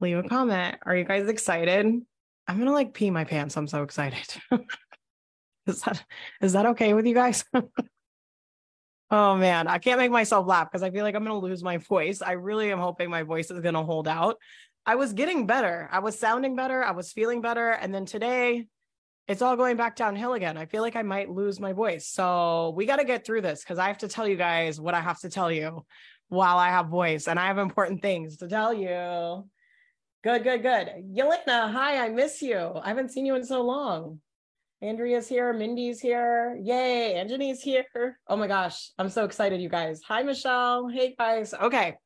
leave a comment. Are you guys excited? I'm gonna like pee my pants. I'm so excited. is that is that okay with you guys? oh man, I can't make myself laugh because I feel like I'm gonna lose my voice. I really am hoping my voice is gonna hold out. I was getting better. I was sounding better. I was feeling better. And then today, it's all going back downhill again. I feel like I might lose my voice. So we got to get through this because I have to tell you guys what I have to tell you while I have voice and I have important things to tell you. Good, good, good. Yelena, hi, I miss you. I haven't seen you in so long. Andrea's here, Mindy's here. Yay, Anjani's here. Oh my gosh, I'm so excited, you guys. Hi, Michelle. Hey, guys. Okay.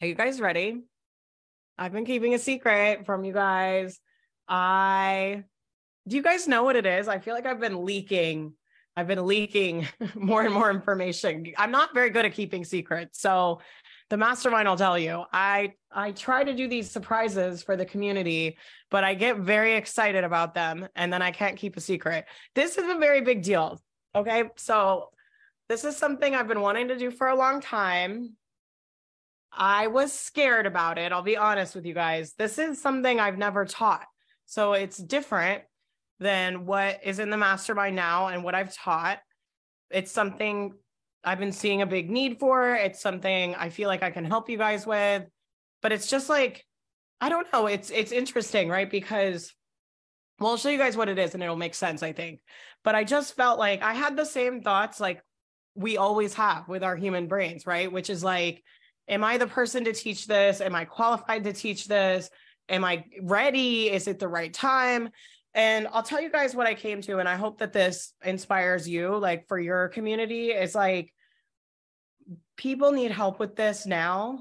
Are you guys ready? I've been keeping a secret from you guys. I do you guys know what it is? I feel like I've been leaking. I've been leaking more and more information. I'm not very good at keeping secrets. So the mastermind i'll tell you. I i try to do these surprises for the community but i get very excited about them and then i can't keep a secret. This is a very big deal okay? So this is something i've been wanting to do for a long time. I was scared about it i'll be honest with you guys. This is something i've never taught. So it's different than what is in the mastermind now and what i've taught. It's something I've been seeing a big need for. It's something I feel like I can help you guys with. But it's just like, I don't know. It's it's interesting, right? Because well, I'll show you guys what it is and it'll make sense, I think. But I just felt like I had the same thoughts like we always have with our human brains, right? Which is like, am I the person to teach this? Am I qualified to teach this? Am I ready? Is it the right time? And I'll tell you guys what I came to, and I hope that this inspires you, like for your community. It's like people need help with this now,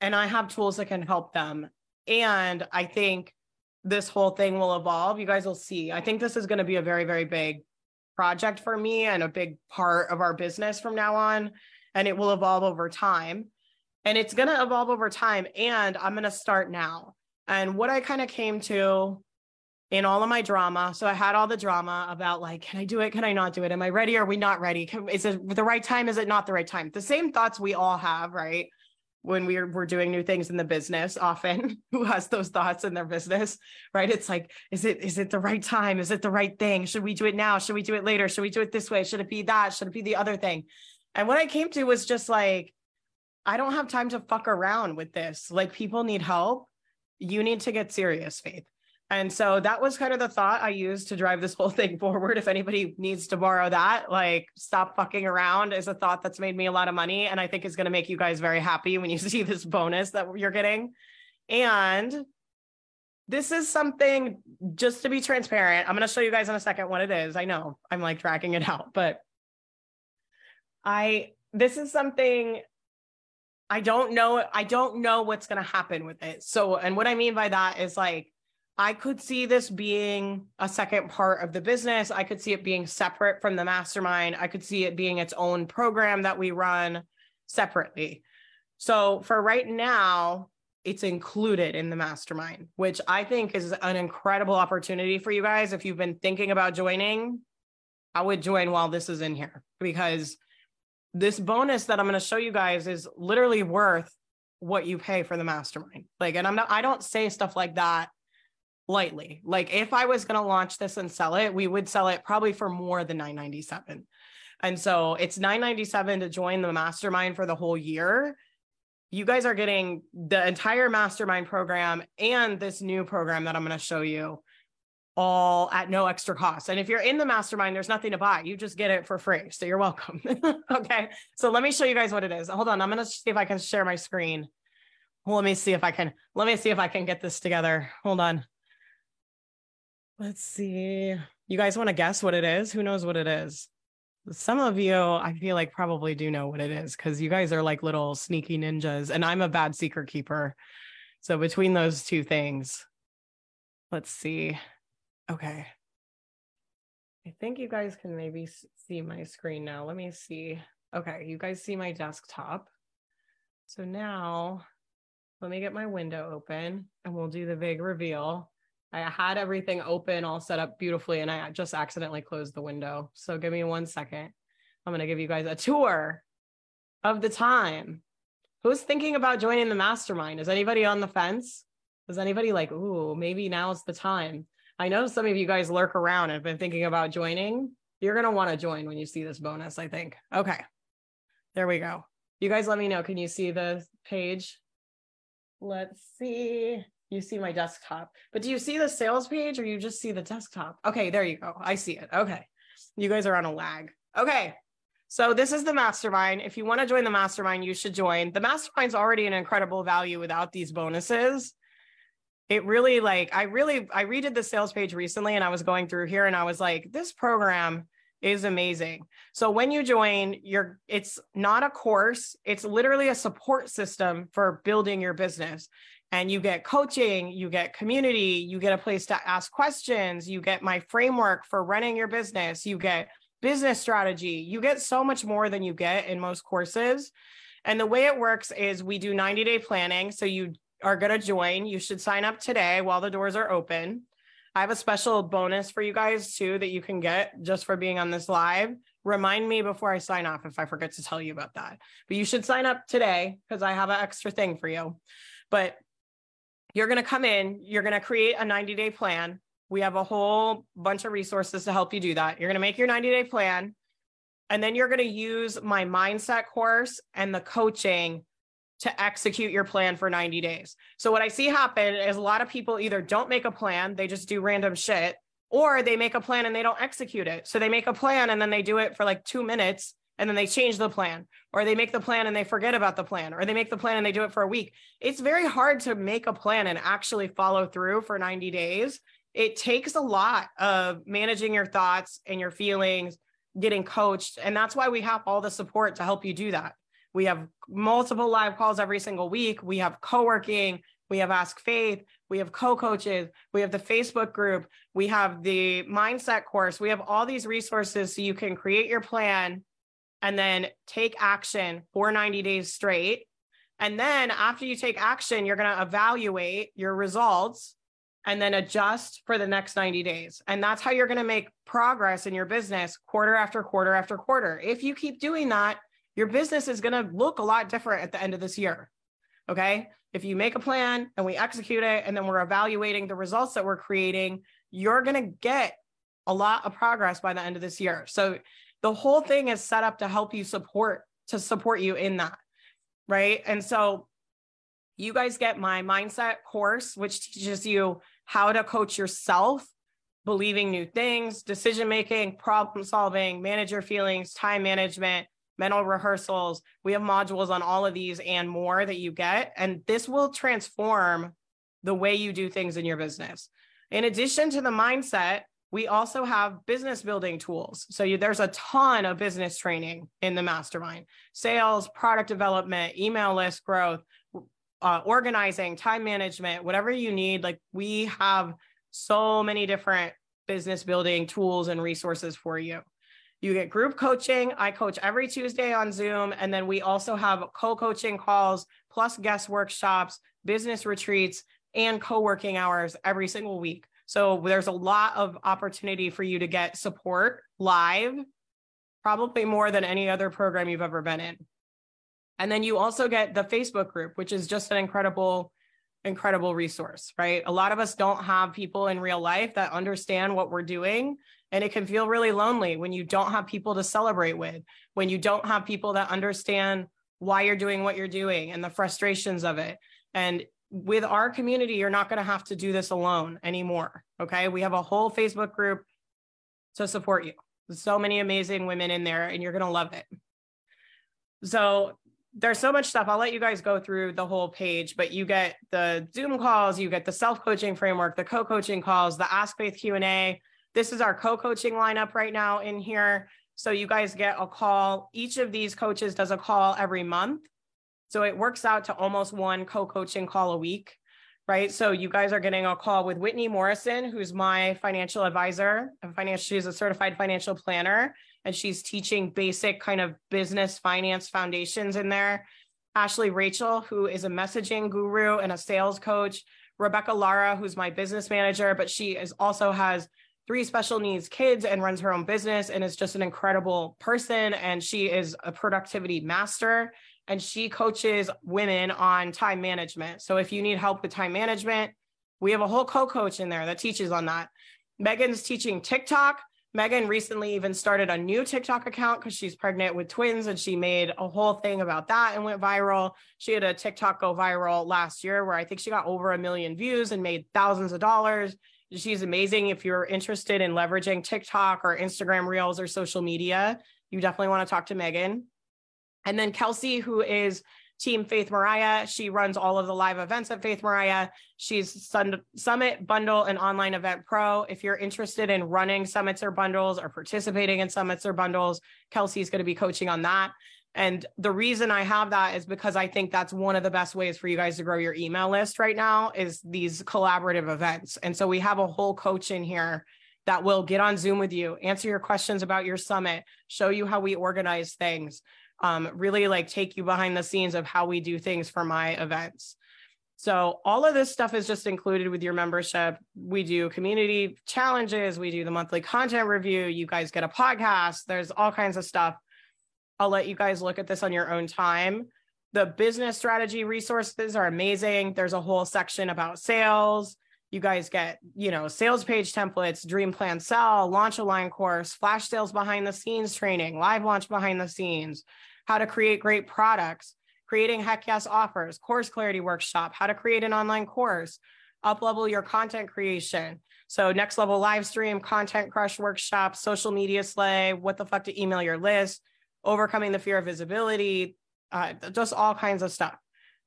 and I have tools that can help them. And I think this whole thing will evolve. You guys will see. I think this is going to be a very, very big project for me and a big part of our business from now on. And it will evolve over time. And it's going to evolve over time. And I'm going to start now. And what I kind of came to in all of my drama. So I had all the drama about like, can I do it? Can I not do it? Am I ready? Are we not ready? Is it the right time? Is it not the right time? The same thoughts we all have, right? When we're we're doing new things in the business, often who has those thoughts in their business, right? It's like, is it is it the right time? Is it the right thing? Should we do it now? Should we do it later? Should we do it this way? Should it be that? Should it be the other thing? And what I came to was just like, I don't have time to fuck around with this. Like people need help. You need to get serious, Faith and so that was kind of the thought I used to drive this whole thing forward. If anybody needs to borrow that, like stop fucking around is a thought that's made me a lot of money and I think is going to make you guys very happy when you see this bonus that you're getting. And this is something just to be transparent. I'm going to show you guys in a second what it is. I know I'm like tracking it out, but I this is something I don't know I don't know what's going to happen with it. So and what I mean by that is like I could see this being a second part of the business. I could see it being separate from the mastermind. I could see it being its own program that we run separately. So for right now, it's included in the mastermind, which I think is an incredible opportunity for you guys. If you've been thinking about joining, I would join while this is in here because this bonus that I'm going to show you guys is literally worth what you pay for the mastermind. Like, and I'm not, I don't say stuff like that lightly. Like if I was going to launch this and sell it, we would sell it probably for more than 997. And so it's 997 to join the mastermind for the whole year. You guys are getting the entire mastermind program and this new program that I'm going to show you all at no extra cost. And if you're in the mastermind, there's nothing to buy. You just get it for free. So you're welcome. okay. So let me show you guys what it is. Hold on. I'm going to see if I can share my screen. Well, let me see if I can, let me see if I can get this together. Hold on. Let's see. You guys want to guess what it is? Who knows what it is? Some of you, I feel like, probably do know what it is because you guys are like little sneaky ninjas, and I'm a bad secret keeper. So, between those two things, let's see. Okay. I think you guys can maybe see my screen now. Let me see. Okay, you guys see my desktop. So now let me get my window open and we'll do the big reveal. I had everything open, all set up beautifully, and I just accidentally closed the window. So give me one second. I'm going to give you guys a tour of the time. Who's thinking about joining the mastermind? Is anybody on the fence? Is anybody like, ooh, maybe now's the time? I know some of you guys lurk around and have been thinking about joining. You're going to want to join when you see this bonus, I think. Okay. There we go. You guys let me know. Can you see the page? Let's see. You see my desktop, but do you see the sales page or you just see the desktop? Okay, there you go. I see it. Okay. You guys are on a lag. Okay. So this is the mastermind. If you want to join the mastermind, you should join. The mastermind's already an incredible value without these bonuses. It really like I really I redid the sales page recently and I was going through here and I was like, this program is amazing. So when you join, you're it's not a course, it's literally a support system for building your business. And you get coaching, you get community, you get a place to ask questions, you get my framework for running your business, you get business strategy. You get so much more than you get in most courses. And the way it works is we do 90 day planning. So you are going to join. You should sign up today while the doors are open. I have a special bonus for you guys too that you can get just for being on this live. Remind me before I sign off if I forget to tell you about that. But you should sign up today because I have an extra thing for you. But you're going to come in, you're going to create a 90 day plan. We have a whole bunch of resources to help you do that. You're going to make your 90 day plan. And then you're going to use my mindset course and the coaching to execute your plan for 90 days. So, what I see happen is a lot of people either don't make a plan, they just do random shit, or they make a plan and they don't execute it. So, they make a plan and then they do it for like two minutes and then they change the plan, or they make the plan and they forget about the plan, or they make the plan and they do it for a week. It's very hard to make a plan and actually follow through for 90 days it takes a lot of managing your thoughts and your feelings, getting coached. And that's why we have all the support to help you do that. We have multiple live calls every single week. We have co working, we have Ask Faith, we have co coaches, we have the Facebook group, we have the mindset course. We have all these resources so you can create your plan and then take action for 90 days straight. And then after you take action, you're going to evaluate your results and then adjust for the next 90 days. And that's how you're going to make progress in your business quarter after quarter after quarter. If you keep doing that, your business is going to look a lot different at the end of this year. Okay. If you make a plan and we execute it, and then we're evaluating the results that we're creating, you're going to get a lot of progress by the end of this year. So the whole thing is set up to help you support, to support you in that. Right. And so you guys get my mindset course, which teaches you how to coach yourself, believing new things, decision making, problem solving, manage your feelings, time management, mental rehearsals. We have modules on all of these and more that you get. And this will transform the way you do things in your business. In addition to the mindset, we also have business building tools. So you, there's a ton of business training in the mastermind sales, product development, email list growth, uh, organizing, time management, whatever you need. Like we have so many different business building tools and resources for you. You get group coaching. I coach every Tuesday on Zoom. And then we also have co coaching calls, plus guest workshops, business retreats, and co working hours every single week. So there's a lot of opportunity for you to get support live, probably more than any other program you've ever been in. And then you also get the Facebook group, which is just an incredible, incredible resource, right? A lot of us don't have people in real life that understand what we're doing. And it can feel really lonely when you don't have people to celebrate with, when you don't have people that understand why you're doing what you're doing and the frustrations of it. And with our community, you're not going to have to do this alone anymore. Okay. We have a whole Facebook group to support you. so many amazing women in there, and you're going to love it. So there's so much stuff. I'll let you guys go through the whole page, but you get the Zoom calls, you get the self-coaching framework, the co-coaching calls, the Ask Faith Q&A. This is our co-coaching lineup right now in here. So you guys get a call. Each of these coaches does a call every month. So it works out to almost one co-coaching call a week, right? So you guys are getting a call with Whitney Morrison, who's my financial advisor, financial, she's a certified financial planner and she's teaching basic kind of business finance foundations in there. Ashley Rachel, who is a messaging guru and a sales coach. Rebecca Lara, who's my business manager, but she is also has three special needs kids and runs her own business and is just an incredible person. And she is a productivity master. And she coaches women on time management. So if you need help with time management, we have a whole co coach in there that teaches on that. Megan's teaching TikTok. Megan recently even started a new TikTok account because she's pregnant with twins and she made a whole thing about that and went viral. She had a TikTok go viral last year where I think she got over a million views and made thousands of dollars. She's amazing. If you're interested in leveraging TikTok or Instagram Reels or social media, you definitely want to talk to Megan. And then Kelsey, who is Team Faith Mariah, she runs all of the live events at Faith Mariah. She's Summit Bundle and Online Event Pro. If you're interested in running summits or bundles or participating in summits or bundles, Kelsey's going to be coaching on that. And the reason I have that is because I think that's one of the best ways for you guys to grow your email list right now is these collaborative events. And so we have a whole coach in here that will get on Zoom with you, answer your questions about your summit, show you how we organize things, um, really like take you behind the scenes of how we do things for my events. So all of this stuff is just included with your membership. We do community challenges, we do the monthly content review, you guys get a podcast, there's all kinds of stuff. I'll let you guys look at this on your own time. The business strategy resources are amazing. There's a whole section about sales. You guys get, you know, sales page templates, dream plan sell, launch a line course, flash sales behind the scenes training, live launch behind the scenes, how to create great products, creating heck yes offers, course clarity workshop, how to create an online course, up level your content creation. So next level live stream, content crush workshop, social media slay, what the fuck to email your list, overcoming the fear of visibility, uh, just all kinds of stuff.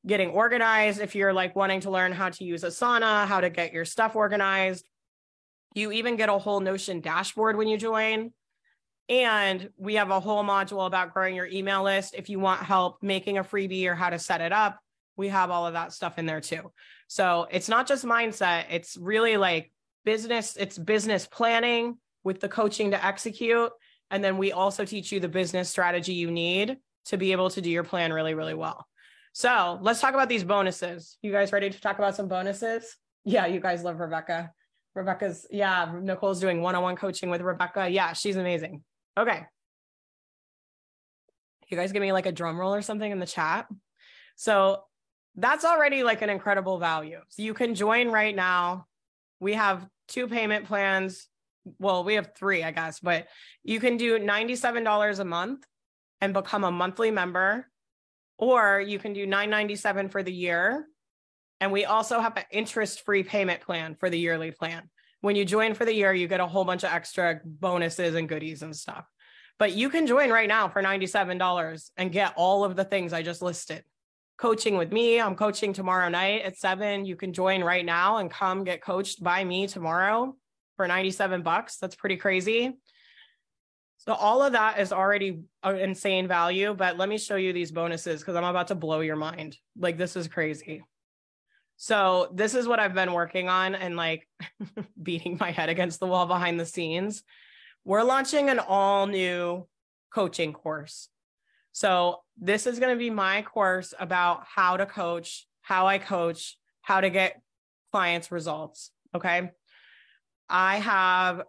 Getting organized if you're like wanting to learn how to use Asana, how to get your stuff organized. You even get a whole Notion dashboard when you join. And we have a whole module about growing your email list. If you want help making a freebie or how to set it up, we have all of that stuff in there too. So it's not just mindset, it's really like business, it's business planning with the coaching to execute. And then we also teach you the business strategy you need to be able to do your plan really, really well. So let's talk about these bonuses. You guys ready to talk about some bonuses? Yeah, you guys love Rebecca. Rebecca's, yeah, Nicole's doing one on one coaching with Rebecca. Yeah, she's amazing. Okay. You guys give me like a drum roll or something in the chat. So that's already like an incredible value. So you can join right now. We have two payment plans well, we have three, I guess, but you can do $97 a month and become a monthly member, or you can do 997 for the year. And we also have an interest free payment plan for the yearly plan. When you join for the year, you get a whole bunch of extra bonuses and goodies and stuff. But you can join right now for $97 and get all of the things I just listed. Coaching with me, I'm coaching tomorrow night at seven. You can join right now and come get coached by me tomorrow for 97 bucks. That's pretty crazy. So all of that is already an insane value, but let me show you these bonuses because I'm about to blow your mind. Like this is crazy. So this is what I've been working on and like beating my head against the wall behind the scenes. We're launching an all new coaching course. So this is going to be my course about how to coach, how I coach, how to get clients results, okay? I have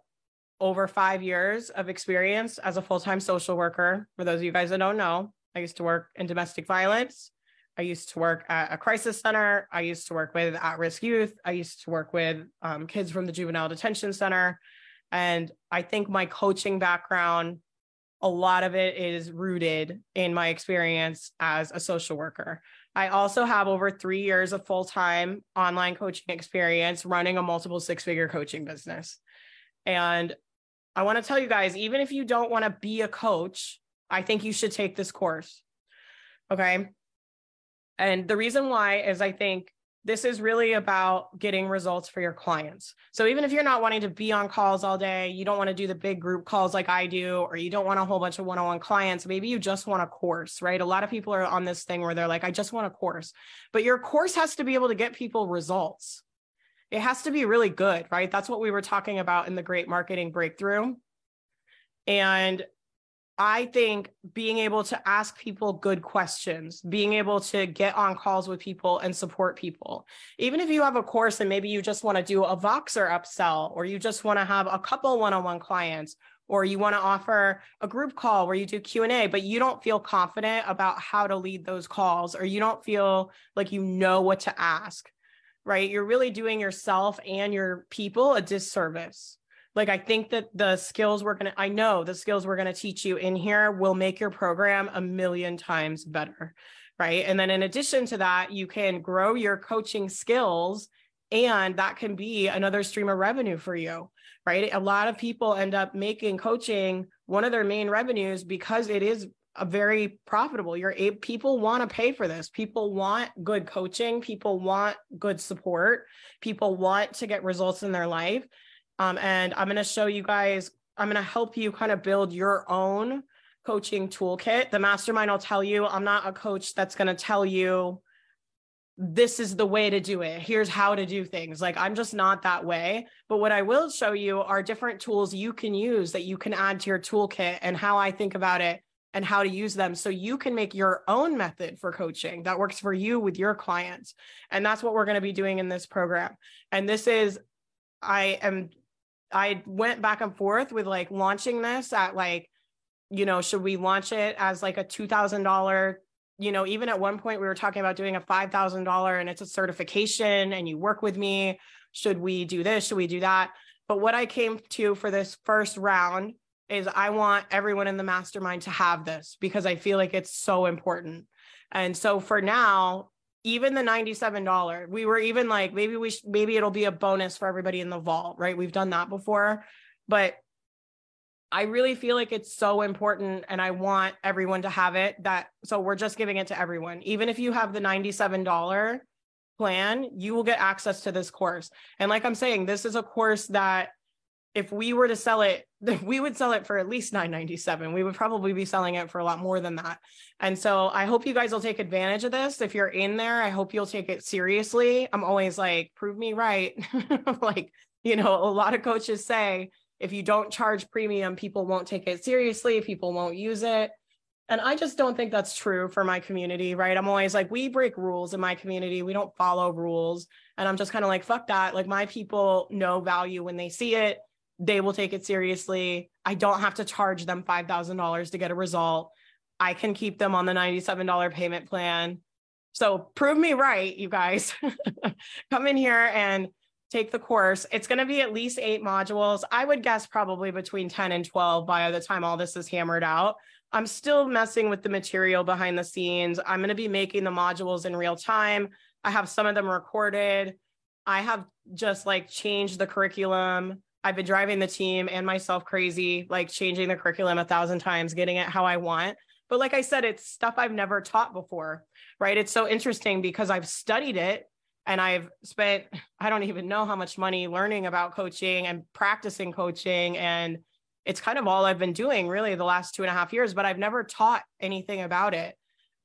over five years of experience as a full time social worker. For those of you guys that don't know, I used to work in domestic violence. I used to work at a crisis center. I used to work with at risk youth. I used to work with um, kids from the juvenile detention center. And I think my coaching background, a lot of it is rooted in my experience as a social worker. I also have over three years of full time online coaching experience running a multiple six figure coaching business. And I want to tell you guys, even if you don't want to be a coach, I think you should take this course. Okay. And the reason why is I think this is really about getting results for your clients. So even if you're not wanting to be on calls all day, you don't want to do the big group calls like I do, or you don't want a whole bunch of one on one clients, maybe you just want a course, right? A lot of people are on this thing where they're like, I just want a course, but your course has to be able to get people results. It has to be really good, right? That's what we were talking about in the great marketing breakthrough. And I think being able to ask people good questions, being able to get on calls with people and support people. Even if you have a course and maybe you just want to do a Voxer upsell or you just want to have a couple one on one clients, or you want to offer a group call where you do q&a but you don't feel confident about how to lead those calls or you don't feel like you know what to ask right you're really doing yourself and your people a disservice like i think that the skills we're going to i know the skills we're going to teach you in here will make your program a million times better right? And then in addition to that you can grow your coaching skills and that can be another stream of revenue for you right? A lot of people end up making coaching one of their main revenues because it is a very profitable you're a people want to pay for this. People want good coaching people want good support people want to get results in their life um, and i'm going to show you guys i'm going to help you kind of build your own coaching toolkit the mastermind will tell you i'm not a coach that's going to tell you this is the way to do it. Here's how to do things. Like I'm just not that way. But what I will show you are different tools you can use that you can add to your toolkit and how I think about it and how to use them so you can make your own method for coaching that works for you with your clients. And that's what we're going to be doing in this program. And this is, I am, I went back and forth with like launching this at like, you know, should we launch it as like a $2,000 you know, even at one point we were talking about doing a $5,000 and it's a certification and you work with me. Should we do this? Should we do that? But what I came to for this first round is I want everyone in the mastermind to have this because I feel like it's so important. And so for now, even the $97, we were even like, maybe we, sh- maybe it'll be a bonus for everybody in the vault, right? We've done that before, but I really feel like it's so important and I want everyone to have it that so we're just giving it to everyone. Even if you have the $97 plan, you will get access to this course. And like I'm saying, this is a course that if we were to sell it, we would sell it for at least 997. We would probably be selling it for a lot more than that. And so I hope you guys will take advantage of this. If you're in there, I hope you'll take it seriously. I'm always like, prove me right. like, you know, a lot of coaches say, if you don't charge premium, people won't take it seriously, people won't use it. And I just don't think that's true for my community, right? I'm always like, we break rules in my community. We don't follow rules. And I'm just kind of like, fuck that. Like, my people know value when they see it, they will take it seriously. I don't have to charge them $5,000 to get a result. I can keep them on the $97 payment plan. So prove me right, you guys. Come in here and take the course. It's going to be at least eight modules. I would guess probably between 10 and 12 by the time all this is hammered out. I'm still messing with the material behind the scenes. I'm going to be making the modules in real time. I have some of them recorded. I have just like changed the curriculum. I've been driving the team and myself crazy, like changing the curriculum a thousand times, getting it how I want. But like I said, it's stuff I've never taught before, right? It's so interesting because I've studied it and I've spent, I don't even know how much money learning about coaching and practicing coaching. And it's kind of all I've been doing really the last two and a half years, but I've never taught anything about it.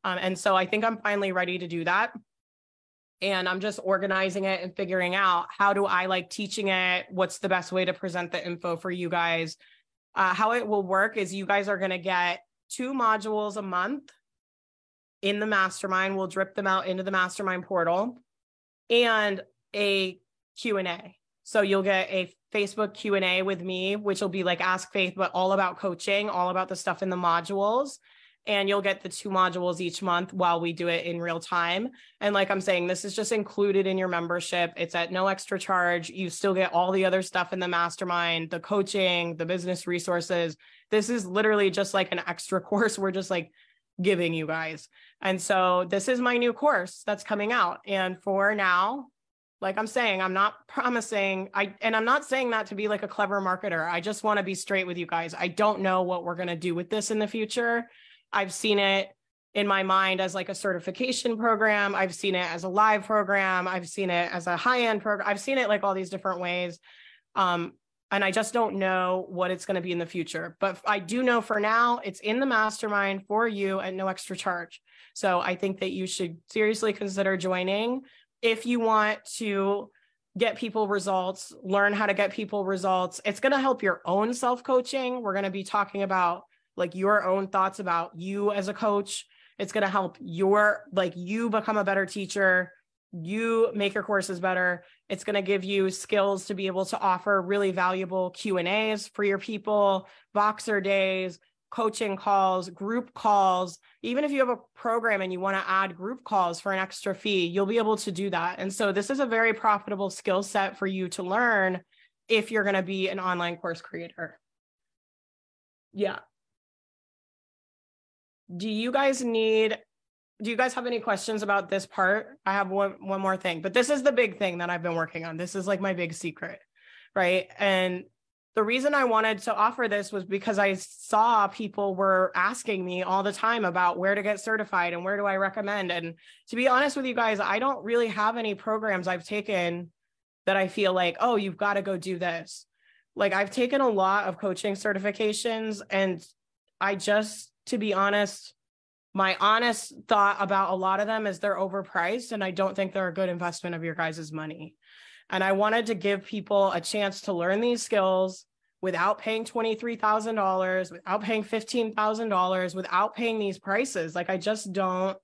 Um, and so I think I'm finally ready to do that. And I'm just organizing it and figuring out how do I like teaching it? What's the best way to present the info for you guys? Uh, how it will work is you guys are going to get two modules a month in the mastermind. We'll drip them out into the mastermind portal and a Q&A. So you'll get a Facebook Q&A with me, which will be like Ask Faith, but all about coaching, all about the stuff in the modules. And you'll get the two modules each month while we do it in real time. And like I'm saying, this is just included in your membership. It's at no extra charge. You still get all the other stuff in the mastermind, the coaching, the business resources. This is literally just like an extra course. We're just like giving you guys. And so this is my new course that's coming out. And for now, like I'm saying, I'm not promising I and I'm not saying that to be like a clever marketer. I just want to be straight with you guys. I don't know what we're going to do with this in the future. I've seen it in my mind as like a certification program. I've seen it as a live program. I've seen it as a high-end program. I've seen it like all these different ways. Um, and I just don't know what it's going to be in the future. But I do know for now, it's in the mastermind for you at no extra charge. So I think that you should seriously consider joining if you want to get people results, learn how to get people results. It's going to help your own self coaching. We're going to be talking about like your own thoughts about you as a coach. It's going to help your like you become a better teacher you make your courses better. It's going to give you skills to be able to offer really valuable Q and A's for your people, Voxer days, coaching calls, group calls. Even if you have a program and you want to add group calls for an extra fee, you'll be able to do that. And so this is a very profitable skill set for you to learn if you're going to be an online course creator. Yeah. Do you guys need do you guys have any questions about this part? I have one one more thing, but this is the big thing that I've been working on. This is like my big secret, right? And the reason I wanted to offer this was because I saw people were asking me all the time about where to get certified and where do I recommend. And to be honest with you guys, I don't really have any programs I've taken that I feel like, oh, you've got to go do this. Like I've taken a lot of coaching certifications and I just, to be honest, my honest thought about a lot of them is they're overpriced and I don't think they're a good investment of your guys' money. And I wanted to give people a chance to learn these skills without paying $23,000, without paying $15,000, without paying these prices. Like I just don't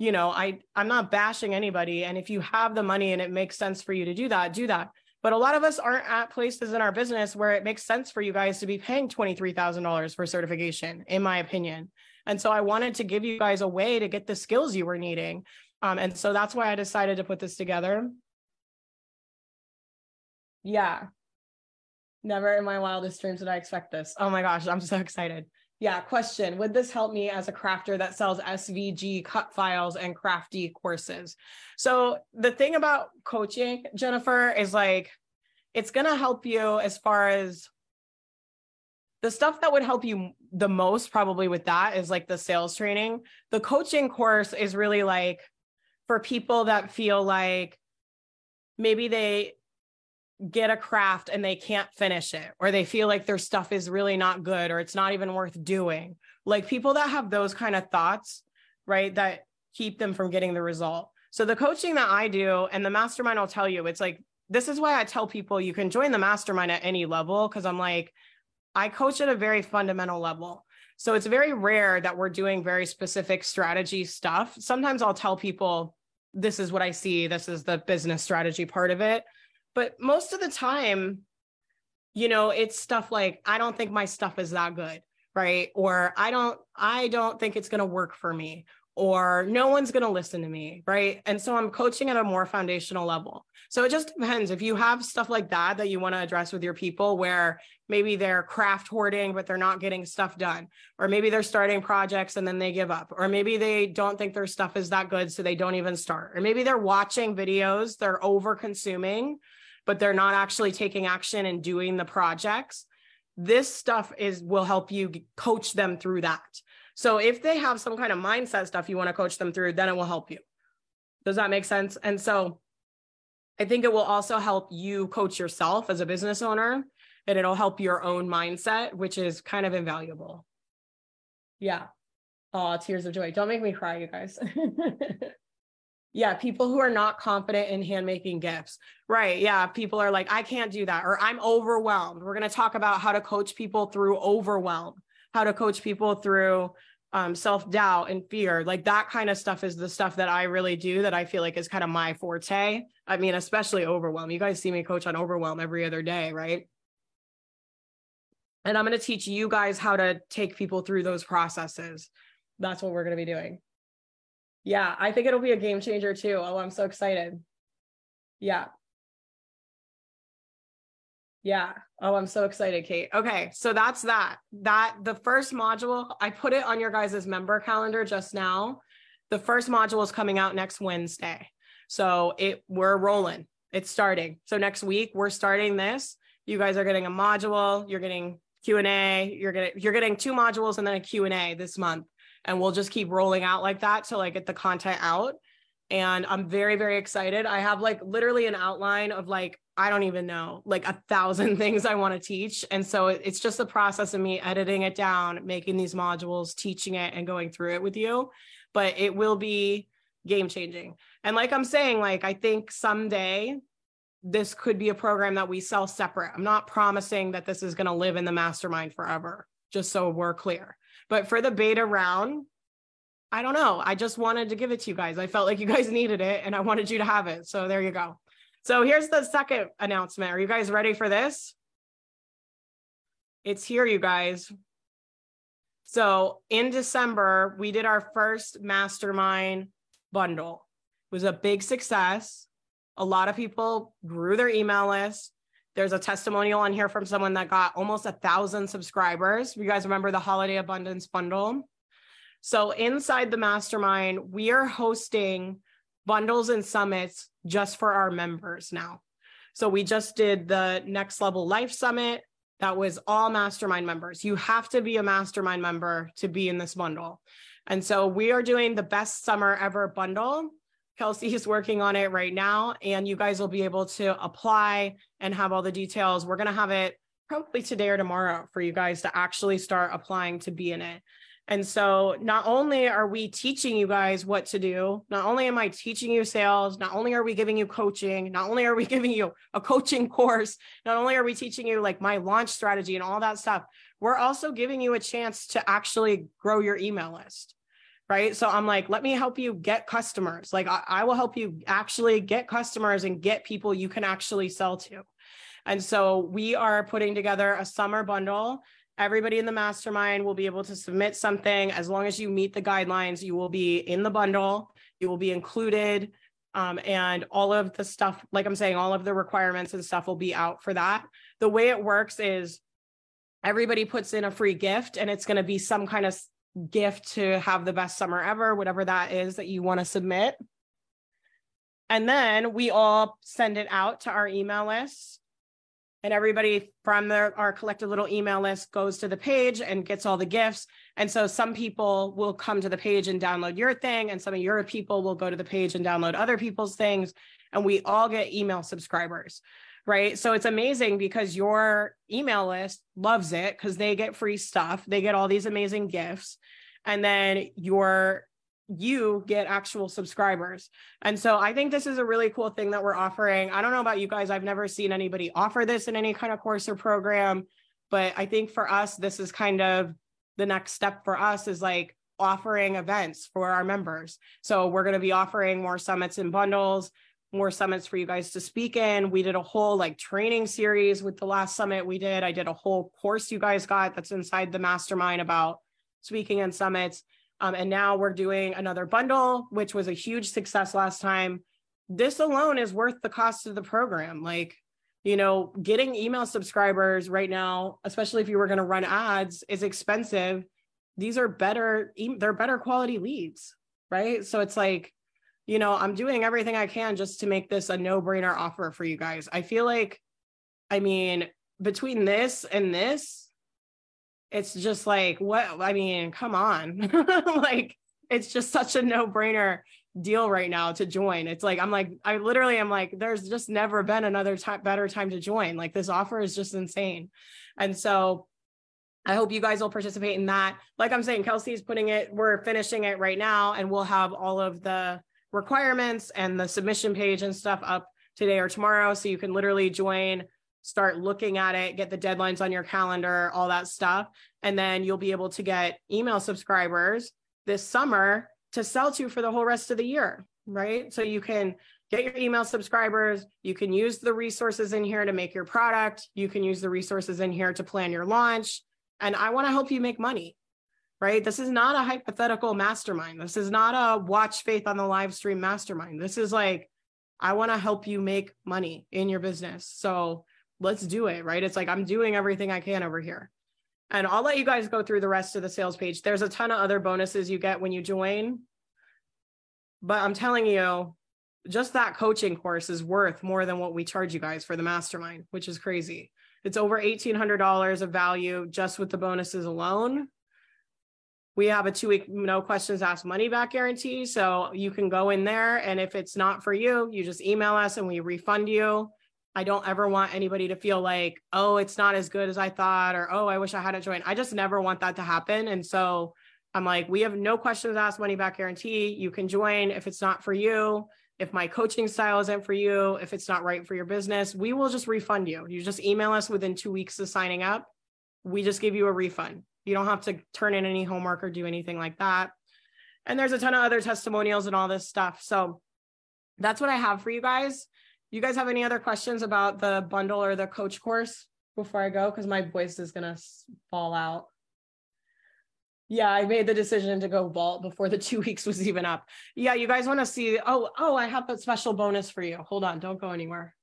you know, I I'm not bashing anybody and if you have the money and it makes sense for you to do that, do that. But a lot of us aren't at places in our business where it makes sense for you guys to be paying $23,000 for certification in my opinion. And so I wanted to give you guys a way to get the skills you were needing. Um, and so that's why I decided to put this together. Yeah. Never in my wildest dreams did I expect this. Oh my gosh, I'm so excited. Yeah, question. Would this help me as a crafter that sells SVG cut files and crafty courses? So, the thing about coaching, Jennifer, is like it's going to help you as far as the stuff that would help you the most probably with that is like the sales training. The coaching course is really like for people that feel like maybe they get a craft and they can't finish it or they feel like their stuff is really not good or it's not even worth doing. Like people that have those kind of thoughts, right, that keep them from getting the result. So the coaching that I do and the mastermind I'll tell you, it's like this is why I tell people you can join the mastermind at any level because I'm like I coach at a very fundamental level. So it's very rare that we're doing very specific strategy stuff. Sometimes I'll tell people, this is what I see, this is the business strategy part of it. But most of the time, you know, it's stuff like, I don't think my stuff is that good, right? Or I don't, I don't think it's going to work for me or no one's going to listen to me, right? And so I'm coaching at a more foundational level. So it just depends. If you have stuff like that that you want to address with your people where maybe they're craft hoarding, but they're not getting stuff done, or maybe they're starting projects and then they give up, or maybe they don't think their stuff is that good, so they don't even start, or maybe they're watching videos, they're over consuming, but they're not actually taking action and doing the projects. This stuff is will help you coach them through that. So if they have some kind of mindset stuff you want to coach them through, then it will help you. Does that make sense? And so I think it will also help you coach yourself as a business owner and it'll help your own mindset, which is kind of invaluable. Yeah. Oh, tears of joy. Don't make me cry, you guys. yeah, people who are not confident in handmaking gifts. Right. Yeah. People are like, I can't do that, or I'm overwhelmed. We're going to talk about how to coach people through overwhelm, how to coach people through um, self doubt and fear. Like that kind of stuff is the stuff that I really do that I feel like is kind of my forte. I mean, especially overwhelm. You guys see me coach on overwhelm every other day, right? And I'm going to teach you guys how to take people through those processes. That's what we're going to be doing. Yeah, I think it'll be a game changer too. Oh, I'm so excited. Yeah. Yeah. Oh, I'm so excited, Kate. Okay. So that's that. That the first module, I put it on your guys' member calendar just now. The first module is coming out next Wednesday. So it we're rolling. It's starting. So next week we're starting this. You guys are getting a module, you're getting Q&A, you're getting you're getting two modules and then a Q&A this month. And we'll just keep rolling out like that till I get the content out and I'm very, very excited. I have like literally an outline of like, I don't even know, like a thousand things I want to teach. And so it's just the process of me editing it down, making these modules, teaching it, and going through it with you. But it will be game changing. And like I'm saying, like, I think someday this could be a program that we sell separate. I'm not promising that this is going to live in the mastermind forever, just so we're clear. But for the beta round, I don't know. I just wanted to give it to you guys. I felt like you guys needed it and I wanted you to have it. So there you go. So here's the second announcement. Are you guys ready for this? It's here, you guys. So in December, we did our first mastermind bundle. It was a big success. A lot of people grew their email list. There's a testimonial on here from someone that got almost a thousand subscribers. You guys remember the holiday abundance bundle? So inside the mastermind, we are hosting bundles and summits just for our members now. So we just did the next level life summit. That was all mastermind members. You have to be a mastermind member to be in this bundle. And so we are doing the best summer ever bundle. Kelsey is working on it right now, and you guys will be able to apply and have all the details. We're going to have it probably today or tomorrow for you guys to actually start applying to be in it. And so not only are we teaching you guys what to do, not only am I teaching you sales, not only are we giving you coaching, not only are we giving you a coaching course, not only are we teaching you like my launch strategy and all that stuff, we're also giving you a chance to actually grow your email list. Right. So I'm like, let me help you get customers. Like I, I will help you actually get customers and get people you can actually sell to. And so we are putting together a summer bundle everybody in the mastermind will be able to submit something as long as you meet the guidelines you will be in the bundle you will be included um, and all of the stuff like i'm saying all of the requirements and stuff will be out for that the way it works is everybody puts in a free gift and it's going to be some kind of gift to have the best summer ever whatever that is that you want to submit and then we all send it out to our email list and everybody from our collective little email list goes to the page and gets all the gifts. And so some people will come to the page and download your thing, and some of your people will go to the page and download other people's things. And we all get email subscribers, right? So it's amazing because your email list loves it because they get free stuff, they get all these amazing gifts. And then your you get actual subscribers. And so I think this is a really cool thing that we're offering. I don't know about you guys, I've never seen anybody offer this in any kind of course or program, but I think for us, this is kind of the next step for us is like offering events for our members. So we're going to be offering more summits and bundles, more summits for you guys to speak in. We did a whole like training series with the last summit we did. I did a whole course you guys got that's inside the mastermind about speaking and summits. Um, and now we're doing another bundle, which was a huge success last time. This alone is worth the cost of the program. Like, you know, getting email subscribers right now, especially if you were going to run ads, is expensive. These are better, they're better quality leads, right? So it's like, you know, I'm doing everything I can just to make this a no brainer offer for you guys. I feel like, I mean, between this and this, it's just like what i mean come on. Like it's just such a no-brainer deal right now to join. It's like i'm like i literally am like there's just never been another time better time to join. Like this offer is just insane. And so i hope you guys will participate in that. Like i'm saying kelsey's putting it we're finishing it right now and we'll have all of the requirements and the submission page and stuff up today or tomorrow so you can literally join start looking at it, get the deadlines on your calendar, all that stuff. And then you'll be able to get email subscribers this summer to sell to for the whole rest of the year, right? So you can get your email subscribers. You can use the resources in here to make your product. You can use the resources in here to plan your launch. And I want to help you make money, right? This is not a hypothetical mastermind. This is not a watch faith on the live stream mastermind. This is like, I want to help you make money in your business. So let's do it, right? It's like I'm doing everything I can over here. And I'll let you guys go through the rest of the sales page. There's a ton of other bonuses you get when you join. But I'm telling you, just that coaching course is worth more than what we charge you guys for the mastermind, which is crazy. It's over $1,800 of value just with the bonuses alone. We have a two week no questions asked money back guarantee. So you can go in there. And if it's not for you, you just email us and we refund you. I don't ever want anybody to feel like, oh, it's not as good as I thought, or oh, I wish I hadn't joined. I just never want that to happen. And so I'm like, we have no questions asked, money back guarantee. You can join if it's not for you. If my coaching style isn't for you, if it's not right for your business, we will just refund you. You just email us within two weeks of signing up. We just give you a refund. You don't have to turn in any homework or do anything like that. And there's a ton of other testimonials and all this stuff. So that's what I have for you guys. You guys have any other questions about the bundle or the coach course before I go? Because my voice is going to fall out. Yeah, I made the decision to go vault before the two weeks was even up. Yeah, you guys want to see? Oh, oh, I have a special bonus for you. Hold on, don't go anywhere.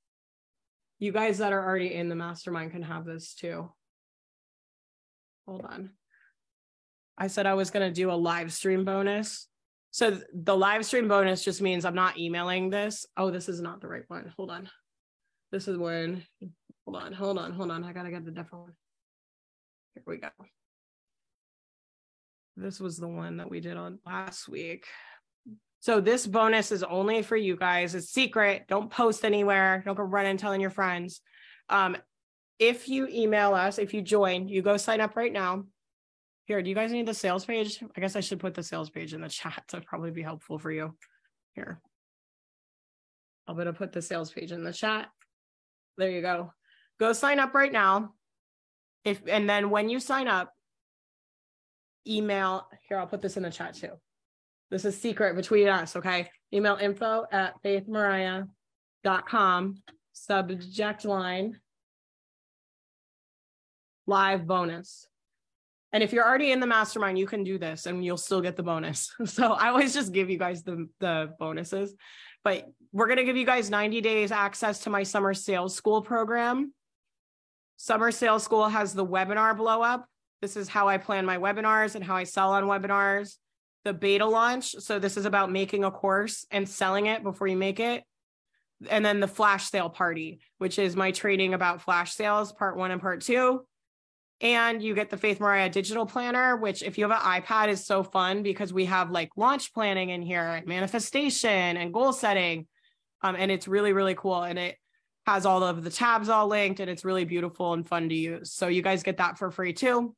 You guys that are already in the mastermind can have this too. Hold on. I said I was going to do a live stream bonus. So the live stream bonus just means I'm not emailing this. Oh, this is not the right one. Hold on. This is one. Hold on, hold on, hold on. I got to get the different one. Here we go. This was the one that we did on last week. So this bonus is only for you guys. It's secret. Don't post anywhere. Don't go running telling your friends. Um, if you email us, if you join, you go sign up right now. Here, do you guys need the sales page? I guess I should put the sales page in the chat to probably be helpful for you. Here. I'm going to put the sales page in the chat. There you go. Go sign up right now. If and then when you sign up, email here, I'll put this in the chat too. This is secret between us, okay? Email info at faithmariah.com, subject line live bonus. And if you're already in the mastermind, you can do this and you'll still get the bonus. So I always just give you guys the, the bonuses. But we're going to give you guys 90 days access to my summer sales school program. Summer Sales School has the webinar blow up. This is how I plan my webinars and how I sell on webinars. The beta launch. So, this is about making a course and selling it before you make it. And then the flash sale party, which is my training about flash sales, part one and part two. And you get the Faith Mariah digital planner, which, if you have an iPad, is so fun because we have like launch planning in here and manifestation and goal setting. Um, and it's really, really cool. And it has all of the tabs all linked and it's really beautiful and fun to use. So you guys get that for free too.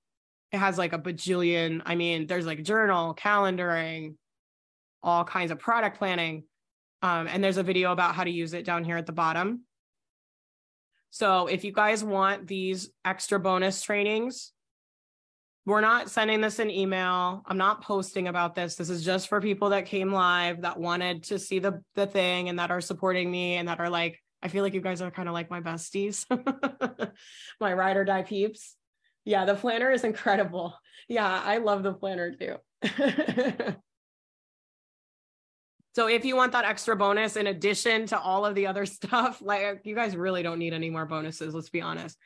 It has like a bajillion, I mean, there's like journal, calendaring, all kinds of product planning. Um, and there's a video about how to use it down here at the bottom. So if you guys want these extra bonus trainings, we're not sending this in email. I'm not posting about this. This is just for people that came live that wanted to see the the thing and that are supporting me and that are like, I feel like you guys are kind of like my besties, my ride or die peeps. Yeah, the planner is incredible. Yeah, I love the planner too. so if you want that extra bonus in addition to all of the other stuff, like you guys really don't need any more bonuses, let's be honest.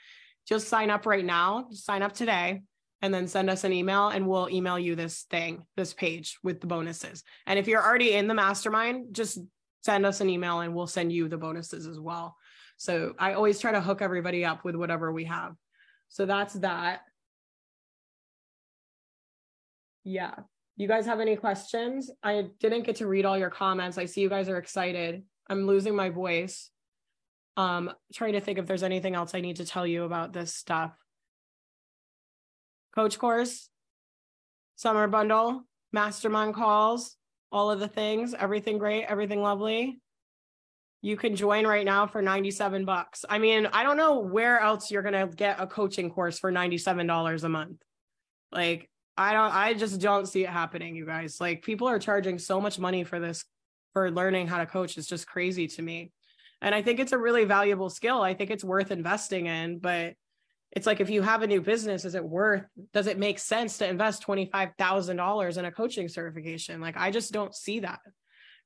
Just sign up right now, Just sign up today and then send us an email and we'll email you this thing, this page with the bonuses. And if you're already in the mastermind, just send us an email and we'll send you the bonuses as well. So I always try to hook everybody up with whatever we have. So that's that. Yeah. You guys have any questions? I didn't get to read all your comments. I see you guys are excited. I'm losing my voice. Um, trying to think if there's anything else I need to tell you about this stuff. Coach course, summer bundle, mastermind calls, all of the things, everything great, everything lovely. You can join right now for 97 bucks. I mean, I don't know where else you're going to get a coaching course for $97 a month. Like, I don't, I just don't see it happening, you guys. Like, people are charging so much money for this, for learning how to coach. It's just crazy to me. And I think it's a really valuable skill. I think it's worth investing in, but it's like if you have a new business is it worth does it make sense to invest $25000 in a coaching certification like i just don't see that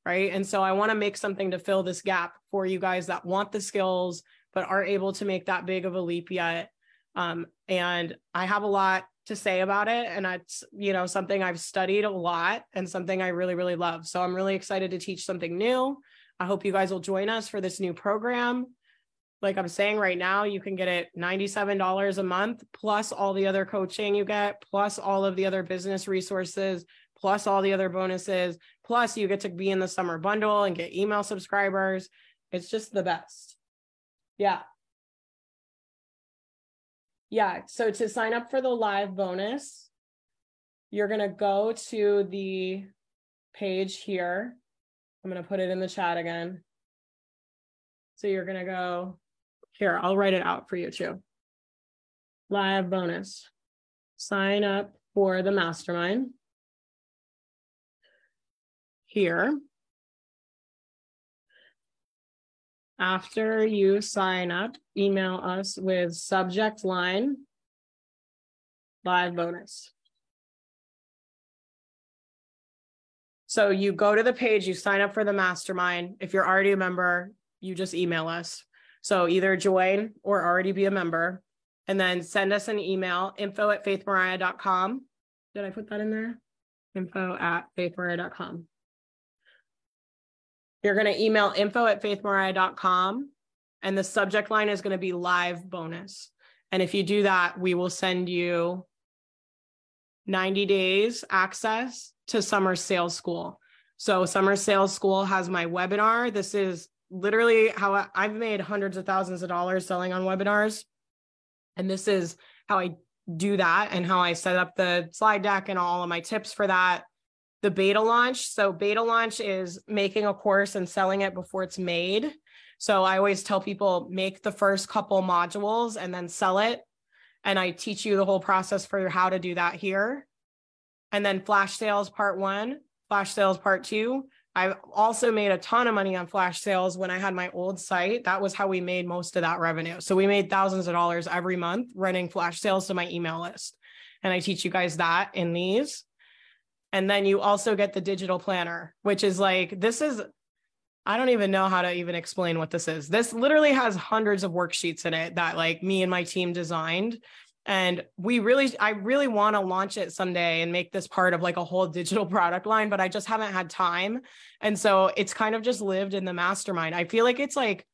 right and so i want to make something to fill this gap for you guys that want the skills but aren't able to make that big of a leap yet um, and i have a lot to say about it and it's you know something i've studied a lot and something i really really love so i'm really excited to teach something new i hope you guys will join us for this new program like I'm saying right now, you can get it $97 a month, plus all the other coaching you get, plus all of the other business resources, plus all the other bonuses, plus you get to be in the summer bundle and get email subscribers. It's just the best. Yeah. Yeah. So to sign up for the live bonus, you're going to go to the page here. I'm going to put it in the chat again. So you're going to go here, I'll write it out for you too. Live bonus. Sign up for the mastermind. here, after you sign up, email us with subject line live bonus. So you go to the page, you sign up for the mastermind. If you're already a member, you just email us. So either join or already be a member and then send us an email info at faithmariah.com. Did I put that in there? Info at faithmariah.com. You're going to email info at faithmariah.com and the subject line is going to be live bonus. And if you do that, we will send you 90 days access to Summer Sales School. So, Summer Sales School has my webinar. This is literally how I've made hundreds of thousands of dollars selling on webinars. And this is how I do that and how I set up the slide deck and all of my tips for that. The beta launch. So, beta launch is making a course and selling it before it's made. So, I always tell people make the first couple modules and then sell it. And I teach you the whole process for how to do that here. And then flash sales part one, flash sales part two. I've also made a ton of money on flash sales when I had my old site. That was how we made most of that revenue. So we made thousands of dollars every month running flash sales to my email list. And I teach you guys that in these. And then you also get the digital planner, which is like, this is, I don't even know how to even explain what this is. This literally has hundreds of worksheets in it that like me and my team designed. And we really i really want to launch it someday and make this part of like a whole digital product line but i just haven't had time. And so it's kind of just lived in the mastermind. I feel like it's like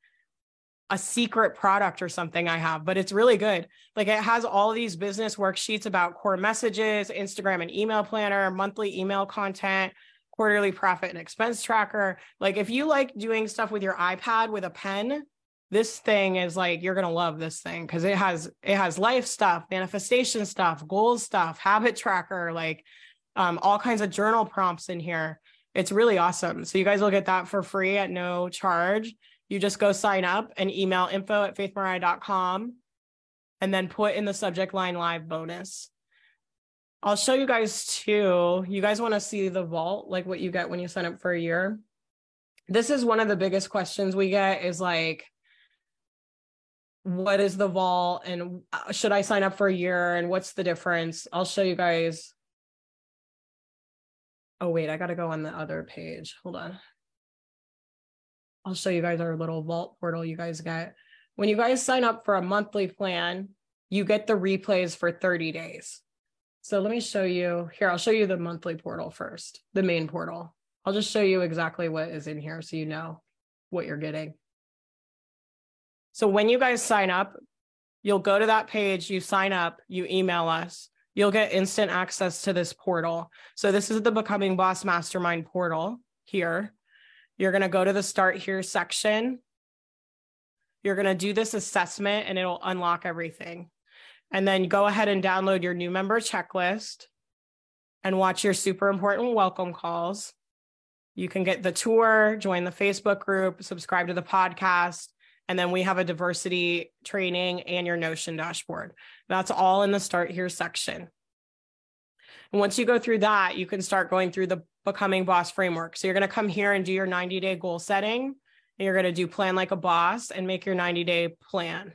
a secret product or something i have but it's really good. Like it has all these business worksheets about core messages instagram and email planner monthly email content quarterly profit and expense tracker. Like if you like doing stuff with your ipad with a pen this thing is like you're going to love this thing because it has it has life stuff manifestation stuff goals stuff habit tracker like um, all kinds of journal prompts in here. It's really awesome. So you guys will get that for free at no charge you just go sign up and email info at faithmariah.com and then put in the subject line live bonus i'll show you guys too you guys want to see the vault like what you get when you sign up for a year this is one of the biggest questions we get is like what is the vault and uh, should I sign up for a year and what's the difference? I'll show you guys. Oh, wait, I got to go on the other page. Hold on. I'll show you guys our little vault portal you guys get. When you guys sign up for a monthly plan, you get the replays for 30 days. So let me show you here. I'll show you the monthly portal first, the main portal. I'll just show you exactly what is in here so you know what you're getting. So when you guys sign up, you'll go to that page, you sign up, you email us, you'll get instant access to this portal. So this is the Becoming Boss Mastermind portal here. You're going to go to the start here section. You're going to do this assessment and it'll unlock everything. And then go ahead and download your new member checklist and watch your super important welcome calls. You can get the tour, join the Facebook group, subscribe to the podcast, and then we have a diversity training and your Notion dashboard. That's all in the start here section. And once you go through that, you can start going through the becoming boss framework. So you're going to come here and do your 90 day goal setting. And you're going to do plan like a boss and make your 90 day plan.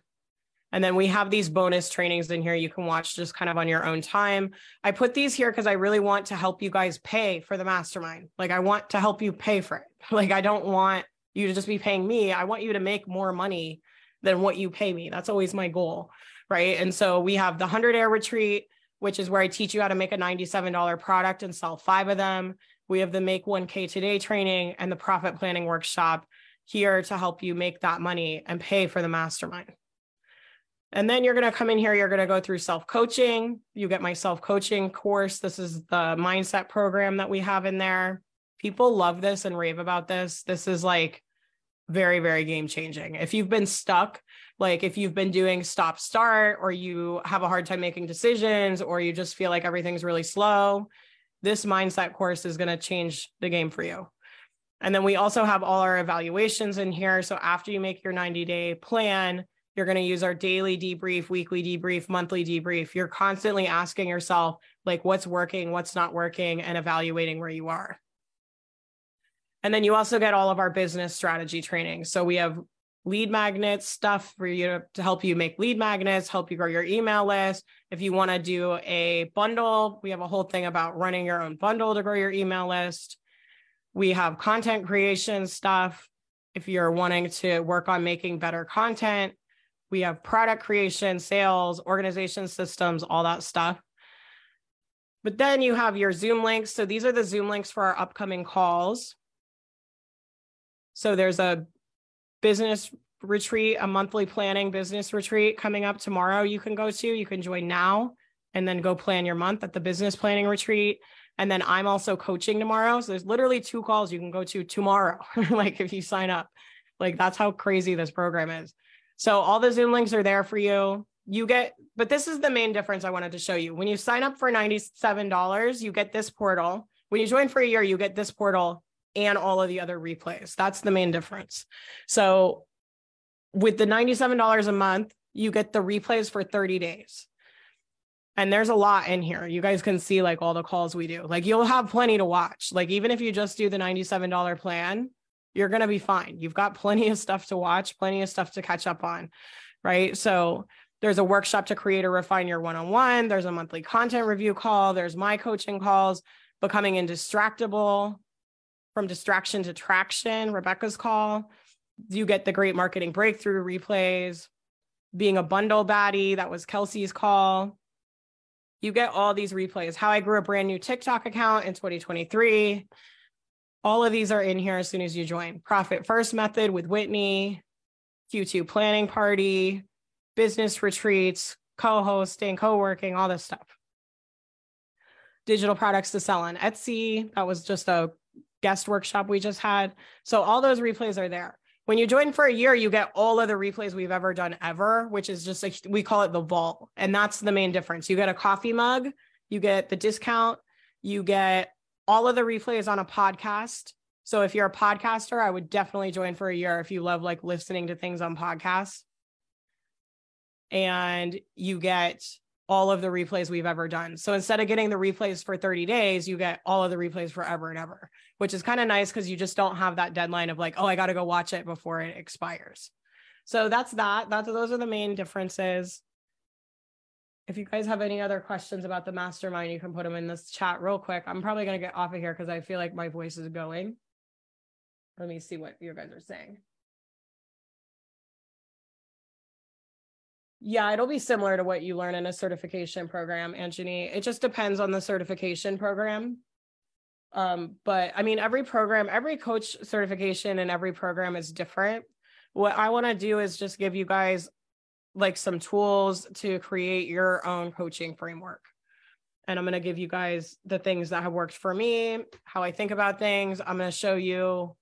And then we have these bonus trainings in here you can watch just kind of on your own time. I put these here because I really want to help you guys pay for the mastermind. Like, I want to help you pay for it. Like, I don't want you to just be paying me. I want you to make more money than what you pay me. That's always my goal. Right. And so we have the 100 air retreat, which is where I teach you how to make a $97 product and sell five of them. We have the Make 1K Today training and the profit planning workshop here to help you make that money and pay for the mastermind. And then you're going to come in here, you're going to go through self coaching. You get my self coaching course. This is the mindset program that we have in there people love this and rave about this. This is like very, very game changing. If you've been stuck, like if you've been doing stop start or you have a hard time making decisions or you just feel like everything's really slow, this mindset course is going to change the game for you. And then we also have all our evaluations in here. So after you make your 90 day plan, you're going to use our daily debrief, weekly debrief, monthly debrief. You're constantly asking yourself, like, what's working, what's not working, and evaluating where you are. And then you also get all of our business strategy training. So we have lead magnets stuff for you to, to help you make lead magnets, help you grow your email list. If you want to do a bundle, we have a whole thing about running your own bundle to grow your email list. We have content creation stuff. If you're wanting to work on making better content, we have product creation, sales, organization systems, all that stuff. But then you have your Zoom links. So these are the Zoom links for our upcoming calls. So there's a business retreat, a monthly planning business retreat coming up tomorrow. You can go to, you can join now and then go plan your month at the business planning retreat. And then I'm also coaching tomorrow. So there's literally two calls you can go to tomorrow, like if you sign up. Like that's how crazy this program is. So all the Zoom links are there for you. You get, but this is the main difference I wanted to show you. When you sign up for $97, you get this portal. When you join for a year, you get this portal and all of the other replays. That's the main difference. So with the $97 a month, you get the replays for 30 days. And there's a lot in here. You guys can see like all the calls we do. Like you'll have plenty to watch. Like even if you just do the $97 plan, you're going to be fine. You've got plenty of stuff to watch, plenty of stuff to catch up on. Right. So there's a workshop to create or refine your one on one. There's a monthly content review call. There's my coaching calls, becoming indistractable, from distraction to traction, Rebecca's call. You get the great marketing breakthrough replays, being a bundle baddie, that was Kelsey's call. You get all these replays. How I grew a brand new TikTok account in 2023. All of these are in here as soon as you join. Profit First Method with Whitney, Q2 planning party, business retreats, co hosting, co working, all this stuff. Digital products to sell on Etsy. That was just a guest workshop we just had. So all those replays are there. When you join for a year, you get all of the replays we've ever done ever, which is just like we call it the vault. And that's the main difference. You get a coffee mug, you get the discount, you get all of the replays on a podcast. So if you're a podcaster, I would definitely join for a year if you love like listening to things on podcasts. And you get all of the replays we've ever done. So instead of getting the replays for 30 days, you get all of the replays forever and ever, which is kind of nice because you just don't have that deadline of like, oh, I got to go watch it before it expires. So that's that. That's those are the main differences. If you guys have any other questions about the mastermind, you can put them in this chat real quick. I'm probably going to get off of here because I feel like my voice is going. Let me see what you guys are saying. Yeah, it'll be similar to what you learn in a certification program, Anthony. It just depends on the certification program. Um, but I mean, every program, every coach certification and every program is different. What I want to do is just give you guys like some tools to create your own coaching framework. And I'm going to give you guys the things that have worked for me, how I think about things. I'm going to show you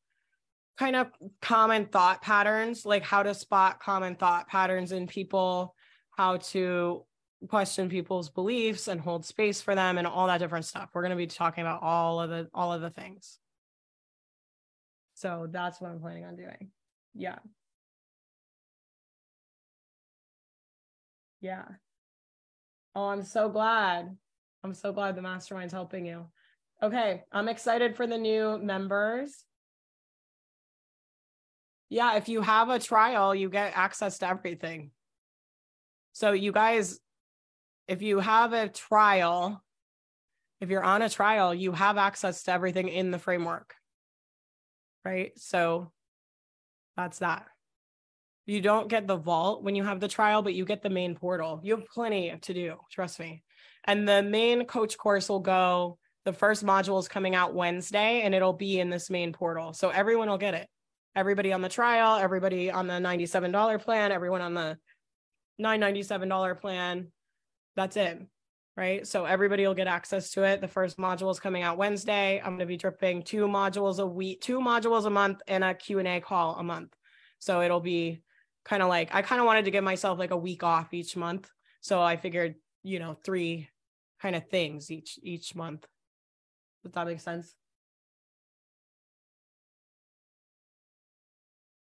kind of common thought patterns, like how to spot common thought patterns in people, how to question people's beliefs and hold space for them and all that different stuff. We're going to be talking about all of the all of the things. So that's what I'm planning on doing. Yeah. Yeah. Oh, I'm so glad. I'm so glad the mastermind's helping you. Okay, I'm excited for the new members yeah, if you have a trial, you get access to everything. So, you guys, if you have a trial, if you're on a trial, you have access to everything in the framework. Right. So, that's that. You don't get the vault when you have the trial, but you get the main portal. You have plenty to do, trust me. And the main coach course will go, the first module is coming out Wednesday and it'll be in this main portal. So everyone will get it everybody on the trial, everybody on the $97 plan, everyone on the $997 plan. That's it. Right. So everybody will get access to it. The first module is coming out Wednesday. I'm going to be dripping two modules a week, two modules a month and a Q&A call a month. So it'll be kind of like, I kind of wanted to give myself like a week off each month. So I figured, you know, three kind of things each, each month. Does that make sense?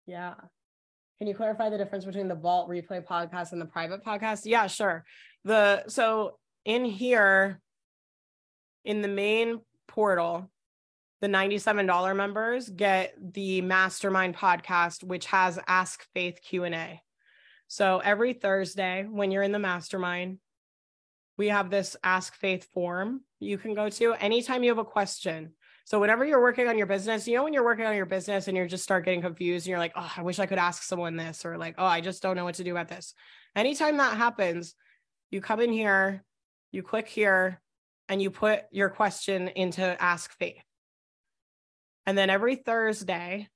Yeah. Can you clarify the difference between the Vault Replay podcast and the private podcast? Yeah, sure. The so in here in the main portal, the $97 members get the mastermind podcast which has ask faith q&a so every thursday when you're in the mastermind we have this ask faith form you can go to anytime you have a question so whenever you're working on your business you know when you're working on your business and you just start getting confused and you're like oh i wish i could ask someone this or like oh i just don't know what to do about this. Anytime that happens you come in here you click here and you put your question into ask faith and then every Thursday,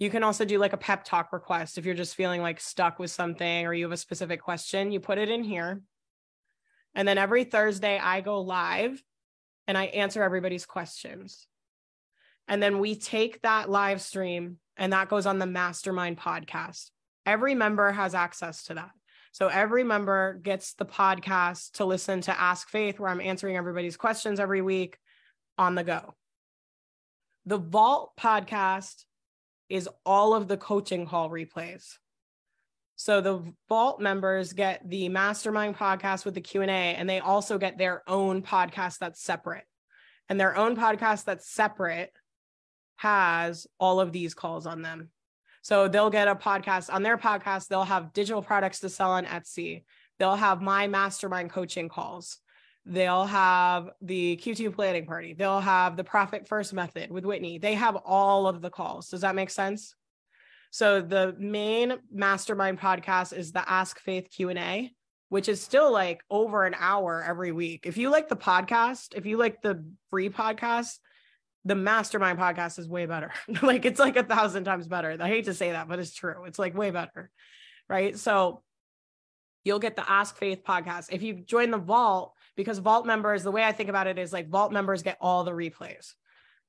you can also do like a pep talk request. If you're just feeling like stuck with something or you have a specific question, you put it in here. And then every Thursday, I go live and I answer everybody's questions. And then we take that live stream and that goes on the mastermind podcast. Every member has access to that. So every member gets the podcast to listen to Ask Faith, where I'm answering everybody's questions every week on the go. The Vault podcast is all of the coaching call replays. So the Vault members get the Mastermind podcast with the Q&A and they also get their own podcast that's separate. And their own podcast that's separate has all of these calls on them. So they'll get a podcast on their podcast, they'll have digital products to sell on Etsy. They'll have my mastermind coaching calls. They'll have the Q2 planning party. They'll have the profit first method with Whitney. They have all of the calls. Does that make sense? So the main mastermind podcast is the Ask Faith Q&A, which is still like over an hour every week. If you like the podcast, if you like the free podcast, the mastermind podcast is way better. like it's like a thousand times better. I hate to say that, but it's true. It's like way better. Right. So you'll get the Ask Faith podcast. If you join the vault, because vault members the way i think about it is like vault members get all the replays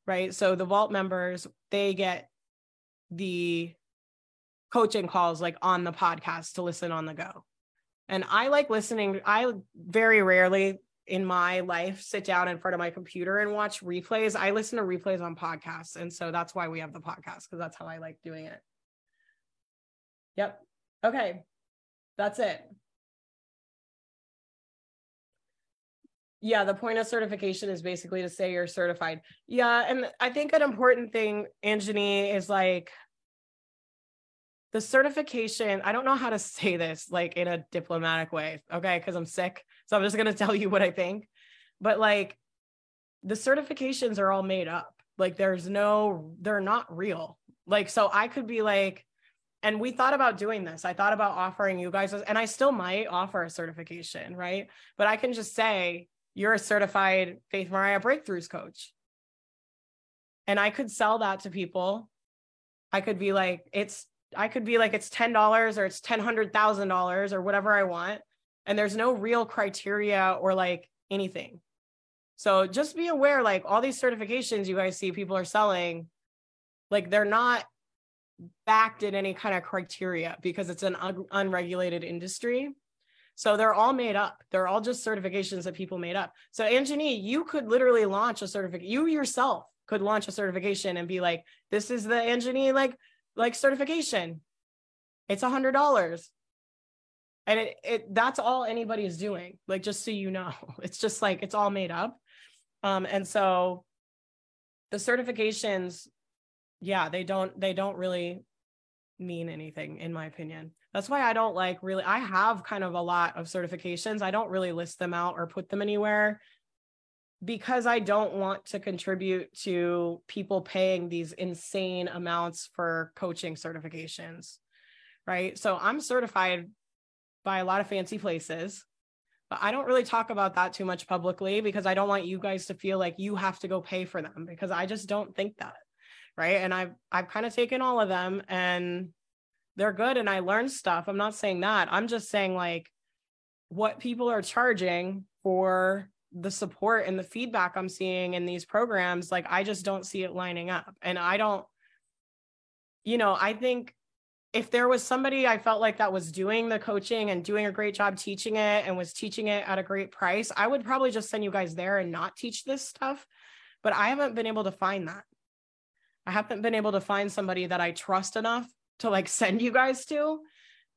right so the vault members they get the coaching calls like on the podcast to listen on the go. And i like listening i very rarely in my life sit down in front of my computer and watch replays. I listen to replays on podcasts and so that's why we have the podcast because that's how i like doing it. Yep. Okay. That's it. Yeah the point of certification is basically to say you're certified. Yeah and i think an important thing anjani is like the certification i don't know how to say this like in a diplomatic way okay because i'm sick so i'm just going to tell you what i think but like the certifications are all made up like there's no they're not real like so i could be like and we thought about doing this i thought about offering you guys and i still might offer a certification right but i can just say you're a certified Faith Mariah breakthroughs coach. And I could sell that to people. I could be like, it's, I could be like, it's $10 or it's $10,000 or whatever I want. And there's no real criteria or like anything. So just be aware, like all these certifications you guys see people are selling, like they're not backed in any kind of criteria because it's an un- unregulated industry. So they're all made up. They're all just certifications that people made up. So Anjani, you could literally launch a certificate. You yourself could launch a certification and be like, this is the Anjani like like certification. It's a hundred dollars. And it, it that's all anybody is doing. Like just so you know, it's just like it's all made up. Um, and so the certifications, yeah, they don't they don't really mean anything in my opinion. That's why I don't like really, I have kind of a lot of certifications. I don't really list them out or put them anywhere because I don't want to contribute to people paying these insane amounts for coaching certifications. Right. So I'm certified by a lot of fancy places, but I don't really talk about that too much publicly because I don't want you guys to feel like you have to go pay for them because I just don't think that. Right. And I've, I've kind of taken all of them and they're good and I learned stuff. I'm not saying that. I'm just saying like what people are charging for the support and the feedback I'm seeing in these programs, like I just don't see it lining up. And I don't, you know, I think if there was somebody I felt like that was doing the coaching and doing a great job teaching it and was teaching it at a great price, I would probably just send you guys there and not teach this stuff. But I haven't been able to find that. I haven't been able to find somebody that I trust enough to like send you guys to.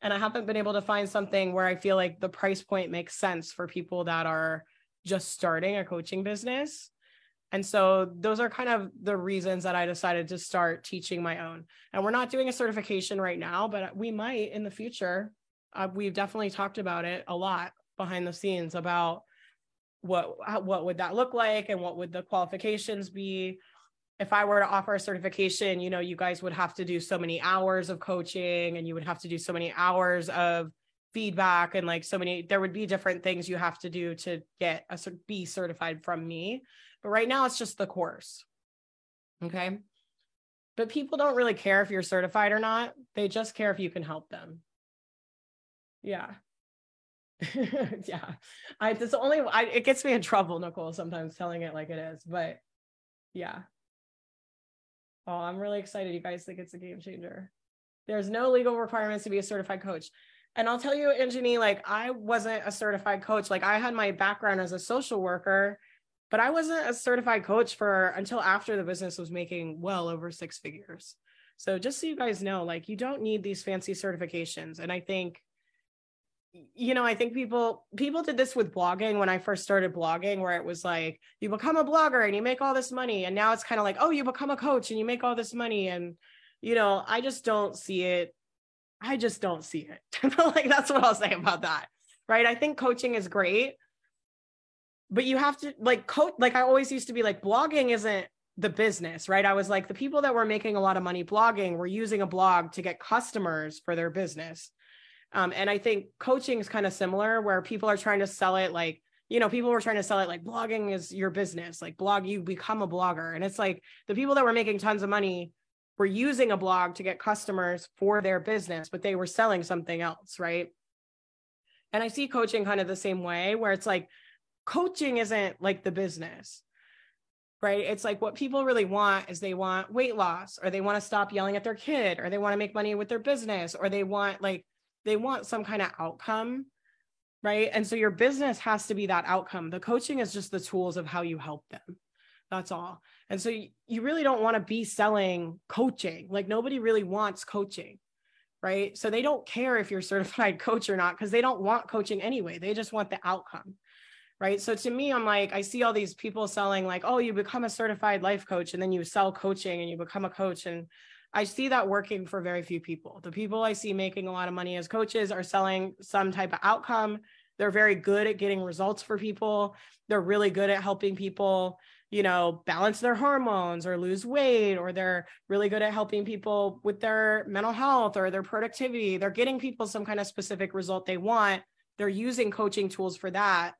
And I haven't been able to find something where I feel like the price point makes sense for people that are just starting a coaching business. And so those are kind of the reasons that I decided to start teaching my own. And we're not doing a certification right now, but we might in the future. Uh, we've definitely talked about it a lot behind the scenes about what what would that look like and what would the qualifications be if I were to offer a certification, you know, you guys would have to do so many hours of coaching and you would have to do so many hours of feedback and like so many there would be different things you have to do to get a be certified from me. But right now it's just the course. Okay? But people don't really care if you're certified or not. They just care if you can help them. Yeah. Yeah. I it's only I, it gets me in trouble nicole sometimes telling it like it is but yeah. Oh i'm really excited you guys. Think it's a game changer. There's no legal requirements to be a certified coach and I'll tell you, Anjani, like I wasn't a certified coach. Like I had my background as a social worker, but I wasn't a certified coach for until after the business was making well over six figures. So just so you guys know, like you don't need these fancy certifications. And I think, you know, I think people people did this with blogging when I first started blogging, where it was like you become a blogger and you make all this money. And now it's kind of like, oh, you become a coach and you make all this money. And, you know, I just don't see it I just don't see it. like that's what I'll say about that. Right. I think coaching is great, but you have to like coach. Like I always used to be like, blogging isn't the business, right? I was like, the people that were making a lot of money blogging were using a blog to get customers for their business. Um, and I think coaching is kind of similar where people are trying to sell it like, you know, people were trying to sell it like blogging is your business, like blog, you become a blogger. And it's like the people that were making tons of money were using a blog to get customers for their business, but they were selling something else, right? And I see coaching kind of the same way where it's like coaching isn't like the business, right? It's like what people really want is they want weight loss or they want to stop yelling at their kid or they want to make money with their business or they want like they want some kind of outcome, right? And so your business has to be that outcome. The coaching is just the tools of how you help them. That's all. And so you, you really don't want to be selling coaching. Like nobody really wants coaching, right? So they don't care if you're certified coach or not because they don't want coaching anyway. They just want the outcome. Right. So to me, I'm like, I see all these people selling, like, oh, you become a certified life coach and then you sell coaching and you become a coach. And I see that working for very few people. The people I see making a lot of money as coaches are selling some type of outcome. They're very good at getting results for people. They're really good at helping people you know, balance their hormones or lose weight, or they're really good at helping people with their mental health or their productivity. They're getting people some kind of specific result they want. They're using coaching tools for that.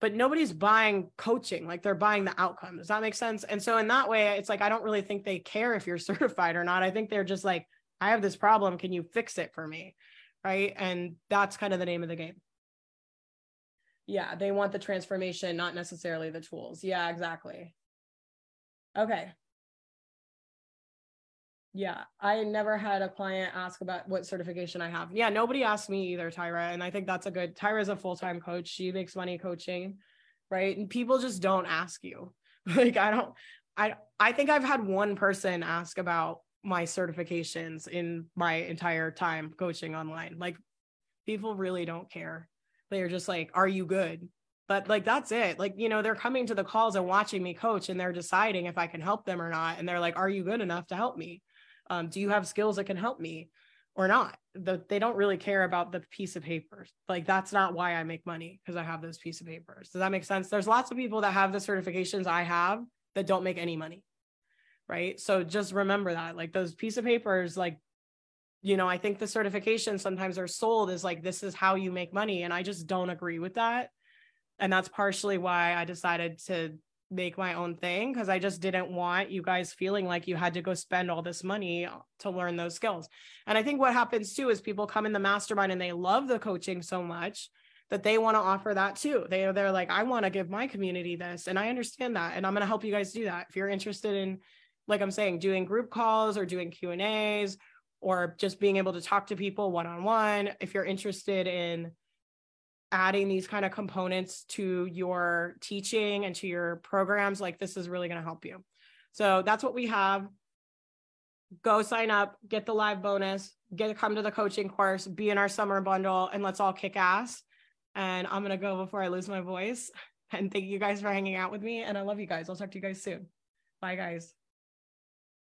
But nobody's buying coaching, like they're buying the outcome. Does that make sense? And so, in that way, it's like, I don't really think they care if you're certified or not. I think they're just like, I have this problem. Can you fix it for me? Right. And that's kind of the name of the game yeah they want the transformation not necessarily the tools. Yeah exactly. Okay. Yeah i never had a client ask about what certification i have. Yeah nobody asked me either tyra and i think that's a good tyra is a full-time coach. She makes money coaching right? And people just don't ask you. Like i don't i i think i've had one person ask about my certifications in my entire time coaching online. Like people really don't care they're just like, are you good? But like, that's it. Like, you know, they're coming to the calls and watching me coach and they're deciding if I can help them or not. And they're like, are you good enough to help me? Um, do you have skills that can help me or not? The, they don't really care about the piece of paper. Like, that's not why I make money because I have those piece of papers. Does that make sense? There's lots of people that have the certifications I have that don't make any money. Right. So just remember that like those piece of papers, like you know, I think the certifications sometimes are sold as like, this is how you make money. And I just don't agree with that. And that's partially why I decided to make my own thing because I just didn't want you guys feeling like you had to go spend all this money to learn those skills. And I think what happens too is people come in the mastermind and they love the coaching so much that they want to offer that too. They they're like, I want to give my community this, and I understand that, and I'm going to help you guys do that. If you're interested in, like I'm saying, doing group calls or doing Q and A's or just being able to talk to people one on one. If you're interested in adding these kind of components to your teaching and to your programs, like this is really going to help you. So that's what we have. Go sign up, get the live bonus, get come to the coaching course, be in our summer bundle, and let's all kick ass. And I'm going to go before I lose my voice. And thank you guys for hanging out with me. And I love you guys. I'll talk to you guys soon. Bye, guys.